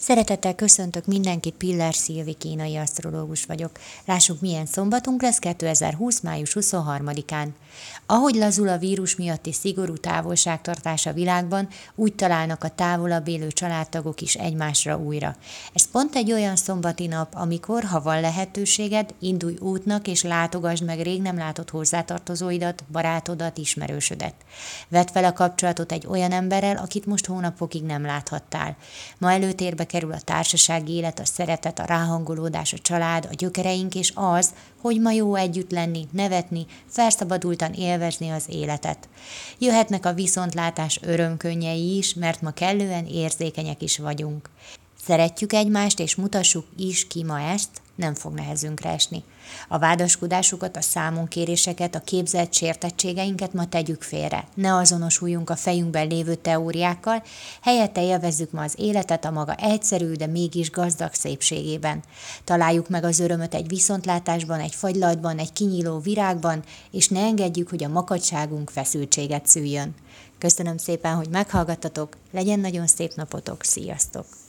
Szeretettel köszöntök mindenkit, Piller Szilvi kínai asztrológus vagyok. Lássuk, milyen szombatunk lesz 2020. május 23-án. Ahogy lazul a vírus miatti szigorú távolságtartás a világban, úgy találnak a távolabb élő családtagok is egymásra újra. Ez pont egy olyan szombati nap, amikor, ha van lehetőséged, indulj útnak és látogasd meg rég nem látott hozzátartozóidat, barátodat, ismerősödet. Vedd fel a kapcsolatot egy olyan emberrel, akit most hónapokig nem láthattál. Ma előtérbe kerül a társasági élet, a szeretet, a ráhangolódás, a család, a gyökereink és az, hogy ma jó együtt lenni, nevetni, felszabadultan élvezni az életet. Jöhetnek a viszontlátás örömkönnyei is, mert ma kellően érzékenyek is vagyunk. Szeretjük egymást, és mutassuk is ki ma ezt, nem fog nehezünkre esni. A vádaskodásokat, a számonkéréseket, a képzelt sértettségeinket ma tegyük félre. Ne azonosuljunk a fejünkben lévő teóriákkal, helyette élvezzük ma az életet a maga egyszerű, de mégis gazdag szépségében. Találjuk meg az örömöt egy viszontlátásban, egy fagylatban, egy kinyíló virágban, és ne engedjük, hogy a makadságunk feszültséget szüljön. Köszönöm szépen, hogy meghallgattatok, legyen nagyon szép napotok, sziasztok!